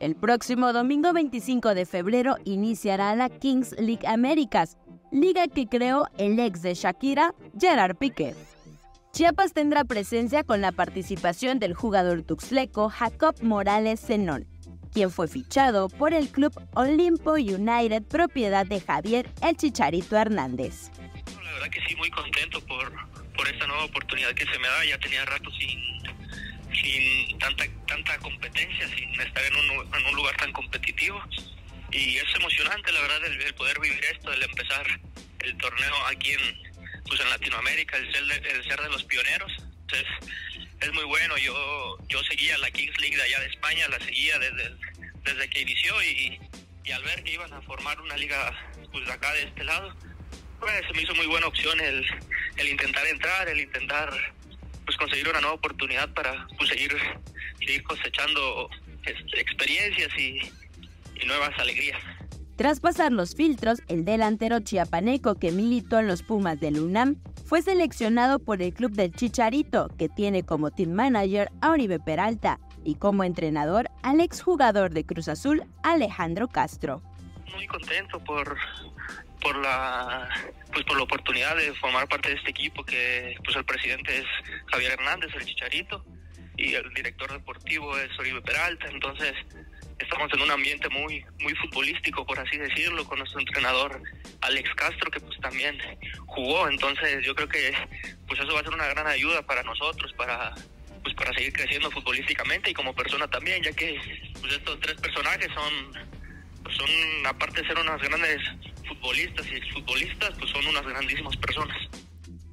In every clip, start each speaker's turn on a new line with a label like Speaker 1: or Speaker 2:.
Speaker 1: El próximo domingo 25 de febrero iniciará la Kings League Américas, liga que creó el ex de Shakira, Gerard Piqué. Chiapas tendrá presencia con la participación del jugador tuxleco Jacob Morales Zenón, quien fue fichado por el club Olimpo United, propiedad de Javier El Chicharito Hernández.
Speaker 2: La verdad que sí, muy contento por, por esta nueva oportunidad que se me da. Ya tenía rato sin, sin tanta, tanta competencia, sin estar en un, en un lugar tan competitivo. Y es emocionante, la verdad, el, poder vivir esto, el empezar el torneo aquí en, pues en Latinoamérica, el ser, de, el ser de los pioneros. Entonces, es muy bueno. Yo yo seguía la Kings League de allá de España, la seguía desde, desde que inició y, y al ver que iban a formar una liga pues de acá de este lado, pues se me hizo muy buena opción el, el intentar entrar, el intentar pues conseguir una nueva oportunidad para pues, seguir, seguir cosechando este, experiencias y, y nuevas alegrías.
Speaker 1: Tras pasar los filtros, el delantero chiapaneco que militó en los Pumas del UNAM fue seleccionado por el club del Chicharito, que tiene como team manager a Oribe Peralta y como entrenador al exjugador de Cruz Azul, Alejandro Castro.
Speaker 2: Muy contento por, por la pues por la oportunidad de formar parte de este equipo que pues el presidente es Javier Hernández, el Chicharito, y el director deportivo es Oribe Peralta, entonces estamos en un ambiente muy muy futbolístico por así decirlo con nuestro entrenador Alex Castro que pues también jugó. Entonces yo creo que pues eso va a ser una gran ayuda para nosotros para pues para seguir creciendo futbolísticamente y como persona también ya que pues estos tres personajes son pues, son aparte de ser unas grandes futbolistas y exfutbolistas pues son unas grandísimas personas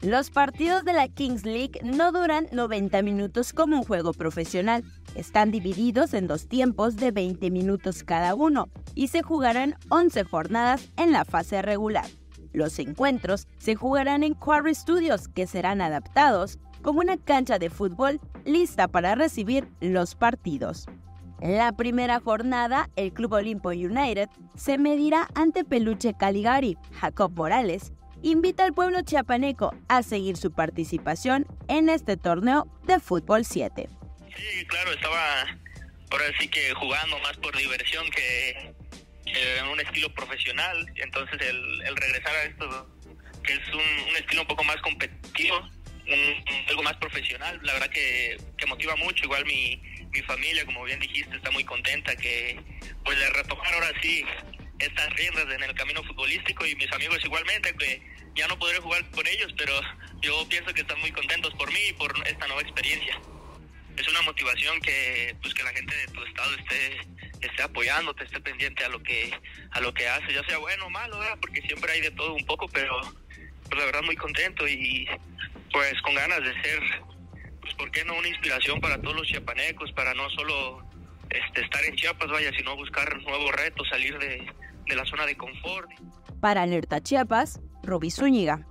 Speaker 1: los partidos de la Kings League no duran 90 minutos como un juego profesional. Están divididos en dos tiempos de 20 minutos cada uno y se jugarán 11 jornadas en la fase regular. Los encuentros se jugarán en Quarry Studios, que serán adaptados como una cancha de fútbol lista para recibir los partidos. La primera jornada, el Club Olimpo United se medirá ante Peluche Caligari, Jacob Morales, invita al pueblo chiapaneco a seguir su participación en este torneo de fútbol 7.
Speaker 2: Sí, claro, estaba ahora sí que jugando más por diversión que, en un estilo profesional. Entonces el, regresar a esto, que es un, estilo un poco más competitivo, un, algo más profesional, la verdad que, que motiva mucho. Igual mi, mi familia, como bien dijiste, está muy contenta que pues de retomar ahora sí estas riendas en el camino futbolístico y mis amigos igualmente, que ya no podré jugar con ellos, pero yo pienso que están muy contentos por mí y por esta nueva experiencia es una motivación que pues que la gente de tu estado esté esté apoyándote, esté pendiente a lo que a lo que hace, ya sea bueno o malo, porque siempre hay de todo un poco, pero pues la verdad muy contento y pues con ganas de ser pues por qué no una inspiración para todos los chiapanecos, para no solo este, estar en Chiapas, vaya, sino buscar nuevos retos, salir de, de la zona de confort.
Speaker 1: Para Alerta Chiapas, Roby Zúñiga.